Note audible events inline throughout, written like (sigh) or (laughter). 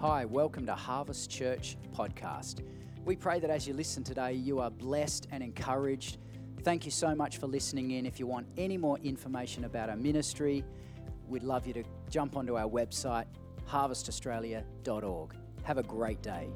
Hi, welcome to Harvest Church Podcast. We pray that as you listen today, you are blessed and encouraged. Thank you so much for listening in. If you want any more information about our ministry, we'd love you to jump onto our website, harvestaustralia.org. Have a great day.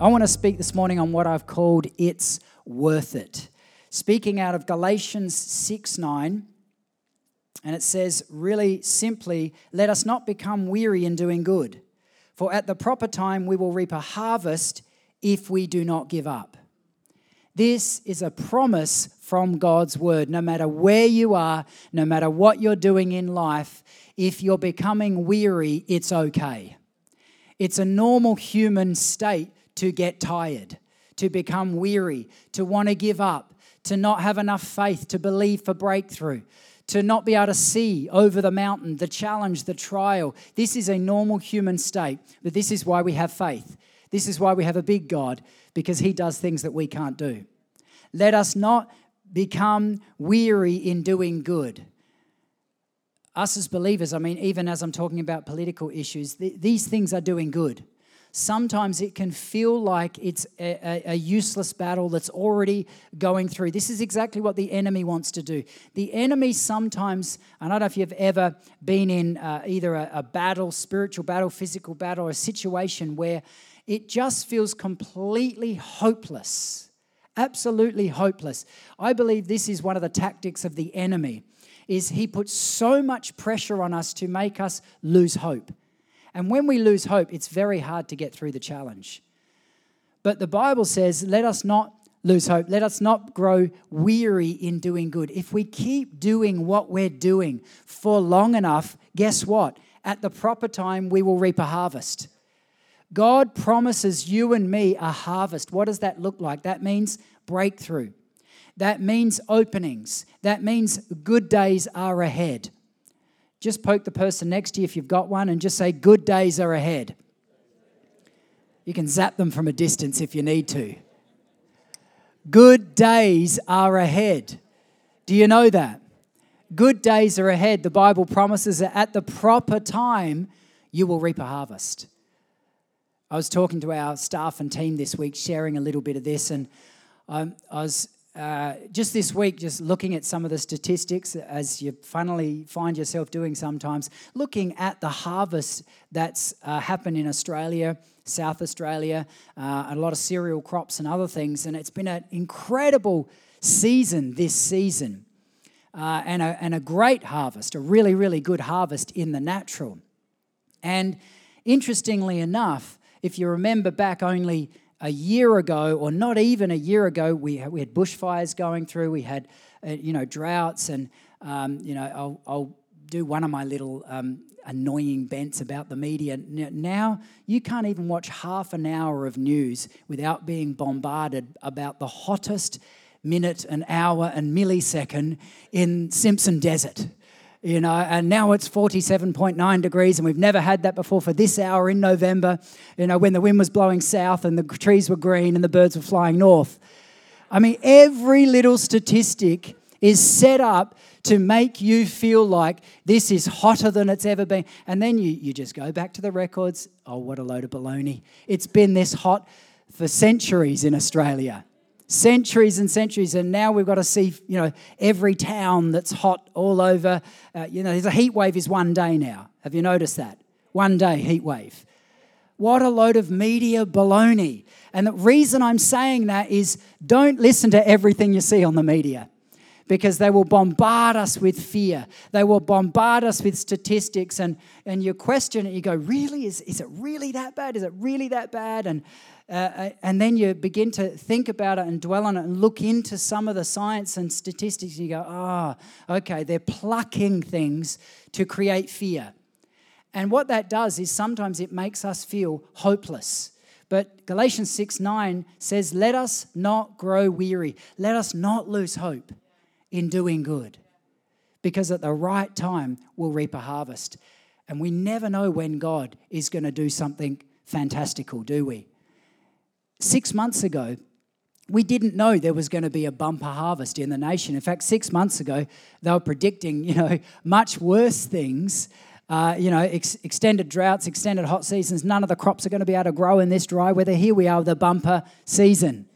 I want to speak this morning on what I've called It's Worth It speaking out of Galatians 6 9. And it says, really simply, let us not become weary in doing good, for at the proper time we will reap a harvest if we do not give up. This is a promise from God's word. No matter where you are, no matter what you're doing in life, if you're becoming weary, it's okay. It's a normal human state to get tired, to become weary, to want to give up, to not have enough faith to believe for breakthrough, to not be able to see over the mountain, the challenge, the trial. This is a normal human state, but this is why we have faith. This is why we have a big God, because He does things that we can't do. Let us not become weary in doing good. Us as believers, I mean, even as I'm talking about political issues, th- these things are doing good sometimes it can feel like it's a, a, useless battle that's already going through. This is exactly what the enemy wants to do. The enemy sometimes, I don't know if you've ever been in uh, either a, a battle, spiritual battle, physical battle, or a situation where it just feels completely hopeless. Absolutely hopeless. I believe this is one of the tactics of the enemy is he puts so much pressure on us to make us lose hope. And when we lose hope, it's very hard to get through the challenge. But the Bible says, let us not lose hope. Let us not grow weary in doing good. If we keep doing what we're doing for long enough, guess what? At the proper time, we will reap a harvest. God promises you and me a harvest. What does that look like? That means breakthrough. That means openings. That means good days are ahead. Just poke the person next to you if you've got one and just say, Good days are ahead. You can zap them from a distance if you need to. Good days are ahead. Do you know that? Good days are ahead. The Bible promises that at the proper time, you will reap a harvest. I was talking to our staff and team this week, sharing a little bit of this, and um, I was uh, just this week, just looking at some of the statistics, as you finally find yourself doing sometimes, looking at the harvest that's uh, happened in Australia, South Australia, uh, a lot of cereal crops and other things, and it's been an incredible season this season, uh, and, a, and a great harvest, a really, really good harvest in the natural. And interestingly enough, if you remember back only a year ago, or not even a year ago, we had, we had bushfires going through, we had, uh, you know, droughts, and, um, you know, I'll, I'll, do one of my little um, annoying bents about the media. Now, you can't even watch half an hour of news without being bombarded about the hottest minute, an hour, and millisecond in Simpson Desert you know, and now it's 47.9 degrees, and we've never had that before for this hour in November, you know, when the wind was blowing south and the trees were green and the birds were flying north. I mean, every little statistic is set up to make you feel like this is hotter than it's ever been. And then you, you just go back to the records. Oh, what a load of baloney. It's been this hot for centuries in Australia centuries and centuries, and now we've got to see, you know, every town that's hot all over. Uh, you know, there's a heat wave is one day now. Have you noticed that? One day heat wave. What a load of media baloney. And the reason I'm saying that is don't listen to everything you see on the media because they will bombard us with fear. They will bombard us with statistics, and, and you question it. You go, Really? Is, is it really that bad? Is it really that bad? And uh, uh, and then you begin to think about it and dwell on it and look into some of the science and statistics, and you go, ah, oh, okay, they're plucking things to create fear. And what that does is sometimes it makes us feel hopeless. But Galatians 6 9 says, Let us not grow weary, let us not lose hope in doing good, because at the right time we'll reap a harvest. And we never know when God is going to do something fantastical, do we? Six months ago, we didn't know there was going to be a bumper harvest in the nation. In fact, six months ago, they were predicting, (laughs) you know, much worse things. Uh, you know, ex- extended droughts, extended hot seasons. None of the crops are going to be able to grow in this dry weather. Here we are, the bumper season,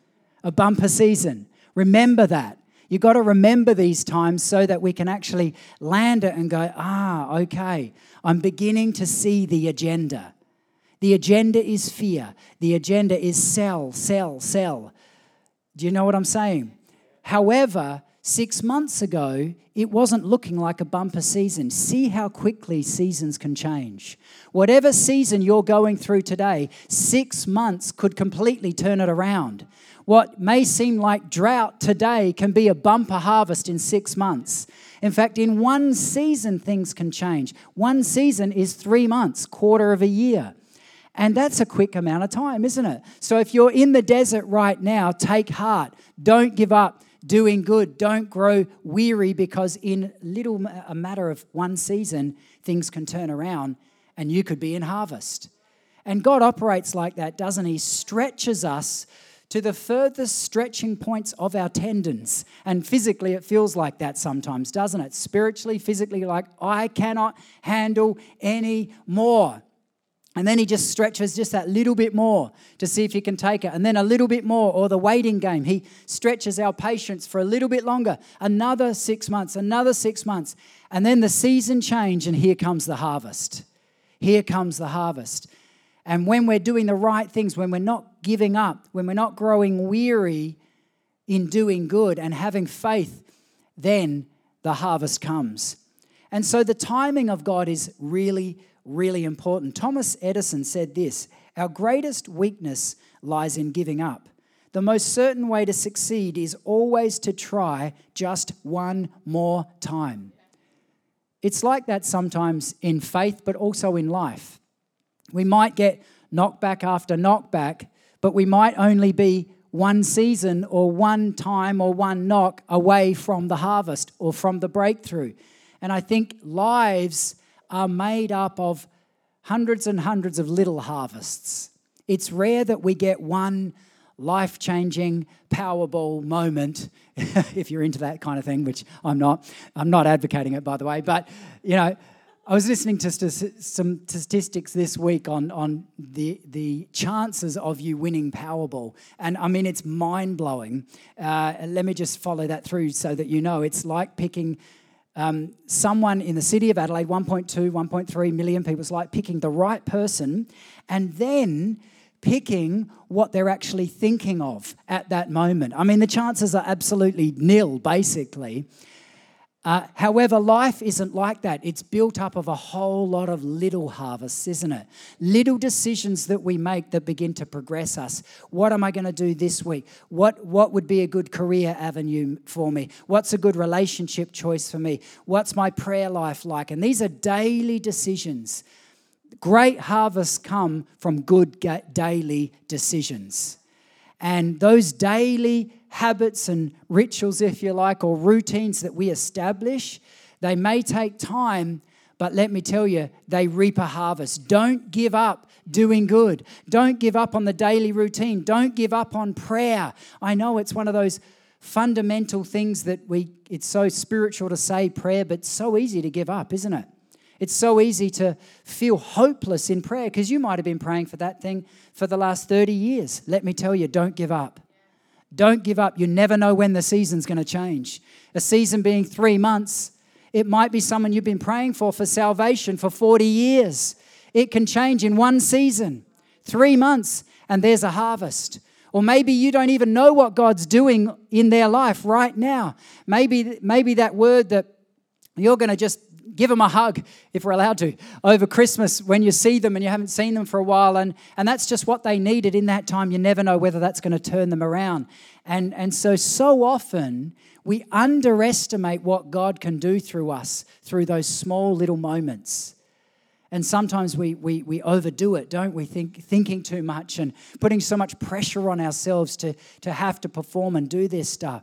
a bumper season. Remember that. You've got to remember these times so that we can actually land it and go, ah, okay, I'm beginning to see the agenda. The agenda is fear. The agenda is sell, sell, sell. Do you know what I'm saying? However, six months ago, it wasn't looking like a bumper season. See how quickly seasons can change. Whatever season you're going through today, six months could completely turn it around. What may seem like drought today can be a bumper harvest in six months. In fact, in one season, things can change. One season is three months, quarter of a year. And that's a quick amount of time, isn't it? So if you're in the desert right now, take heart. Don't give up doing good. Don't grow weary because in little a matter of one season, things can turn around and you could be in harvest. And God operates like that, doesn't He? Stretches us to the furthest stretching points of our tendons. And physically, it feels like that sometimes, doesn't it? Spiritually, physically, like, I cannot handle any more. And then he just stretches just that little bit more to see if he can take it. And then a little bit more, or the waiting game. He stretches our patience for a little bit longer. Another six months, another six months. And then the season change, and here comes the harvest. Here comes the harvest. And when we're doing the right things, when we're not giving up, when we're not growing weary in doing good and having faith, then the harvest comes. And so the timing of God is really really important. Thomas Edison said this Our greatest weakness lies in giving up. The most certain way to succeed is always to try just one more time. It's like that sometimes in faith, but also in life. We might get knockback after knockback, but we might only be one season or one time or one knock away from the harvest or from the breakthrough. And I think lives are made up of hundreds and hundreds of little harvests. It's rare that we get one life changing Powerball moment, (laughs) if you're into that kind of thing, which I'm not. I'm not advocating it, by the way. But, you know, I was listening to st- some statistics this week on, on the, the chances of you winning Powerball. And I mean, it's mind blowing. Uh, let me just follow that through so that you know. It's like picking um, someone in the city of Adelaide, 1.2, 1.3 million people, It's like picking the right person and then picking what they're actually thinking of at that moment. I mean, the chances are absolutely nil, basically. Uh, however, life isn't like that. It's built up of a whole lot of little harvests, isn't it? Little decisions that we make that begin to progress us. What am I going to do this week? What, what would be a good career avenue for me? What's a good relationship choice for me? What's my prayer life like? And these are daily decisions. Great harvests come from good daily decisions. And those daily habits and rituals, if you like, or routines that we establish, they may take time, but let me tell you, they reap a harvest. Don't give up doing good. Don't give up on the daily routine. Don't give up on prayer. I know it's one of those fundamental things that we, it's so spiritual to say prayer, but so easy to give up, isn't it? It's so easy to feel hopeless in prayer because you might have been praying for that thing for the last 30 years. Let me tell you, don't give up. Don't give up. You never know when the season's going to change. A season being three months, it might be someone you've been praying for for salvation for 40 years. It can change in one season, three months, and there's a harvest. Or maybe you don't even know what God's doing in their life right now. Maybe, maybe that word that you're going to just give them a hug if we're allowed to over Christmas when you see them and you haven't seen them for a while. And, and that's just what they needed in that time. You never know whether that's going to turn them around. And, and so, so often we underestimate what God can do through us through those small little moments. And sometimes we, we, we overdo it, don't we? Think, thinking too much and putting so much pressure on ourselves to, to have to perform and do this stuff.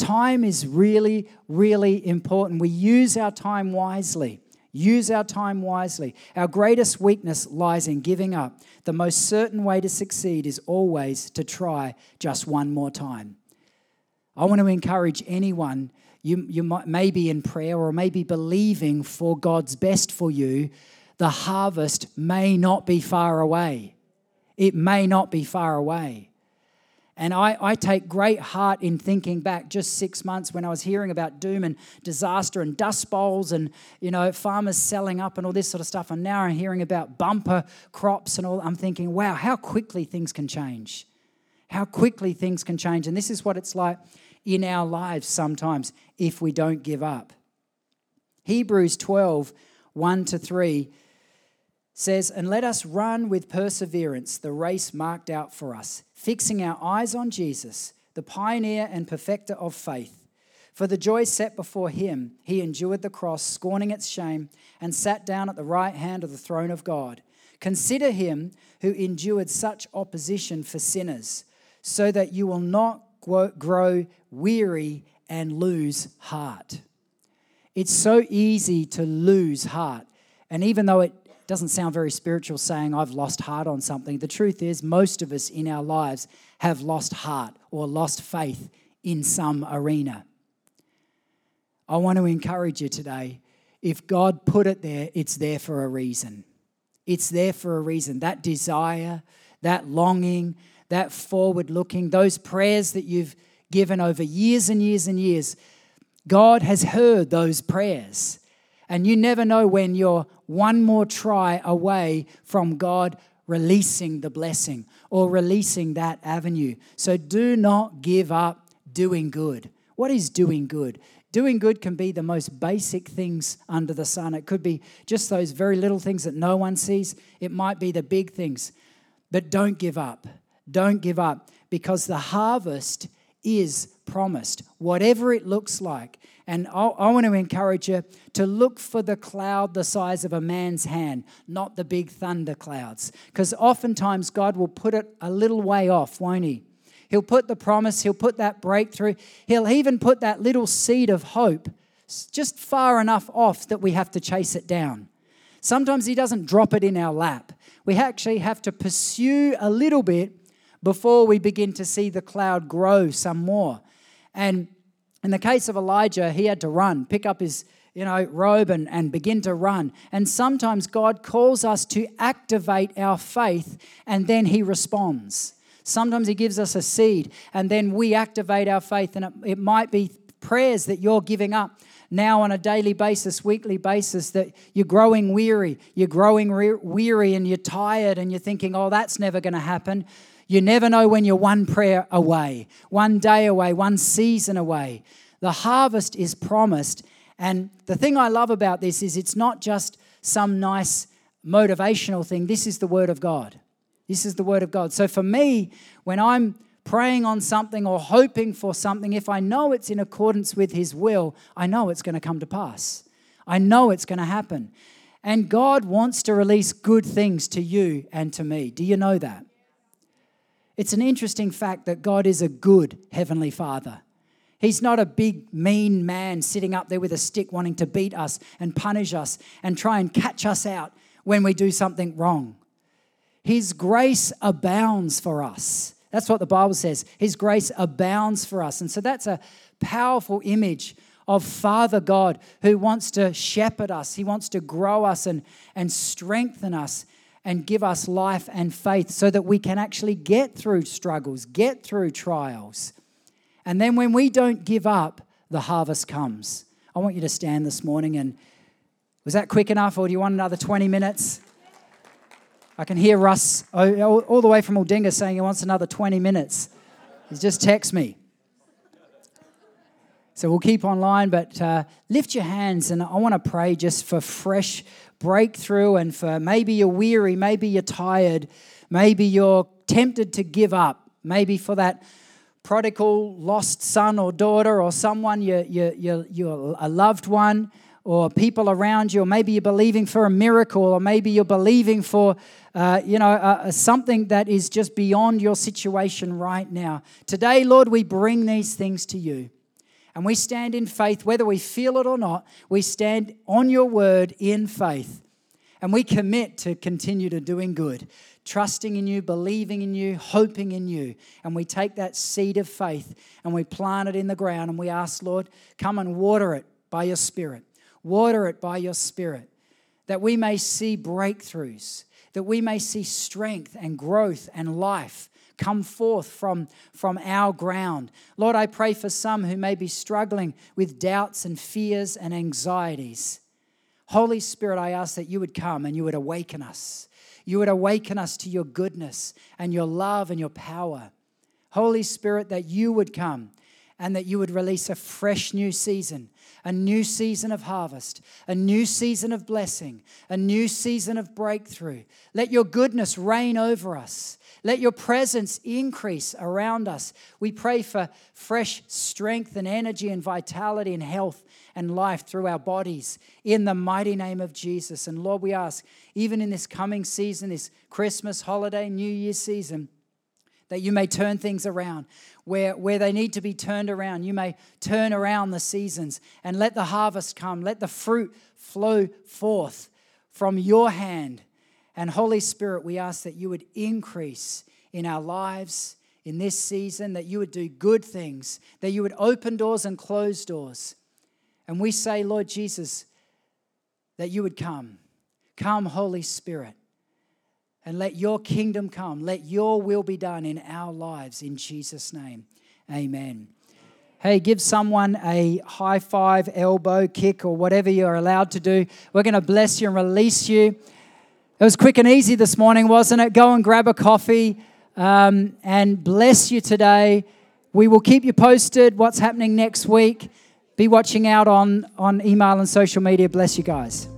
Time is really, really important. We use our time wisely. Use our time wisely. Our greatest weakness lies in giving up. The most certain way to succeed is always to try just one more time. I want to encourage anyone, you, you might, may be in prayer or maybe believing for God's best for you. The harvest may not be far away. It may not be far away. And I, I take great heart in thinking back just six months when I was hearing about doom and disaster and dust bowls and, you know, farmers selling up and all this sort of stuff. And now I'm hearing about bumper crops and all. I'm thinking, wow, how quickly things can change. How quickly things can change. And this is what it's like in our lives sometimes if we don't give up. Hebrews 12, 1 to 3 says, And let us run with perseverance the race marked out for us fixing our eyes on Jesus, the pioneer and perfecter of faith. For the joy set before him, he endured the cross, scorning its shame, and sat down at the right hand of the throne of God. Consider him who endured such opposition for sinners, so that you will not grow weary and lose heart. It's so easy to lose heart. And even though it doesn't sound very spiritual saying, I've lost heart on something. The truth is, most of us in our lives have lost heart or lost faith in some arena. I want to encourage you today if God put it there, it's there for a reason. It's there for a reason. That desire, that longing, that forward looking, those prayers that you've given over years and years and years, God has heard those prayers. And you never know when you're one more try away from God releasing the blessing or releasing that avenue. So do not give up doing good. What is doing good? Doing good can be the most basic things under the sun. It could be just those very little things that no one sees. It might be the big things. But don't give up. Don't give up because the harvest is promised, whatever it looks like. And I, want to encourage you to look for the cloud the size of a man's hand, not the big thunder clouds. Because oftentimes God will put it a little way off, won't He? He'll put the promise, He'll put that breakthrough, He'll even put that little seed of hope just far enough off that we have to chase it down. Sometimes He doesn't drop it in our lap. We actually have to pursue a little bit before we begin to see the cloud grow some more. And in the case of Elijah, he had to run, pick up his you know, robe and, and begin to run. And sometimes God calls us to activate our faith and then he responds. Sometimes he gives us a seed and then we activate our faith. And it, it might be prayers that you're giving up now on a daily basis, weekly basis, that you're growing weary. You're growing re- weary and you're tired and you're thinking, oh, that's never going to happen. You never know when you're one prayer away, one day away, one season away. The harvest is promised. And the thing I love about this is it's not just some nice motivational thing. This is the Word of God. This is the Word of God. So for me, when I'm praying on something or hoping for something, if I know it's in accordance with His will, I know it's going to come to pass. I know it's going to happen. And God wants to release good things to you and to me. Do you know that? It's an interesting fact that God is a good Heavenly Father. He's not a big, mean man sitting up there with a stick wanting to beat us and punish us and try and catch us out when we do something wrong. His grace abounds for us. That's what the Bible says. His grace abounds for us. And so that's a powerful image of Father God who wants to shepherd us. He wants to grow us and, and strengthen us and give us life and faith so that we can actually get through struggles, get through trials. And then when we don't give up, the harvest comes. I want you to stand this morning and was that quick enough or do you want another 20 minutes? I can hear Russ all the way from Aldinga saying he wants another 20 minutes. He's just text me. So we'll keep online, but uh, lift your hands and I want to pray just for fresh breakthrough and for maybe you're weary, maybe you're tired, maybe you're tempted to give up, maybe for that prodigal lost son or daughter or someone, you, you, you, you're a loved one or people around you, or maybe you're believing for a miracle, or maybe you're believing for, uh, you know, uh, something that is just beyond your situation right now. Today, Lord, we bring these things to you. And we stand in faith, whether we feel it or not, we stand on your word in faith. And we commit to continue to doing good, trusting in you, believing in you, hoping in you. And we take that seed of faith and we plant it in the ground and we ask, Lord, come and water it by your Spirit. Water it by your Spirit that we may see breakthroughs, that we may see strength and growth and life come forth from, from our ground. Lord, I pray for some who may be struggling with doubts and fears and anxieties. Holy Spirit, I ask that you would come and you would awaken us. You would awaken us to your goodness and your love and your power. Holy Spirit, that you would come and that you would release a fresh new season, a new season of harvest, a new season of blessing, a new season of breakthrough. Let your goodness reign over us. Let your presence increase around us. We pray for fresh strength and energy and vitality and health and life through our bodies in the mighty name of Jesus. And Lord, we ask, even in this coming season, this Christmas, holiday, New Year season, that you may turn things around. Where, where they need to be turned around, you may turn around the seasons and let the harvest come. Let the fruit flow forth from your hand and Holy Spirit, we ask that you would increase in our lives in this season, that you would do good things, that you would open doors and close doors. And we say, Lord Jesus, that you would come. Come, Holy Spirit, and let your kingdom come. Let your will be done in our lives in Jesus' name. Amen. Hey, give someone a high five, elbow kick, or whatever you're allowed to do. We're going to bless you and release you. It was quick and easy this morning, wasn't it? Go and grab a coffee um, and bless you today. We will keep you posted what's happening next week. Be watching out on, on email and social media. Bless you guys.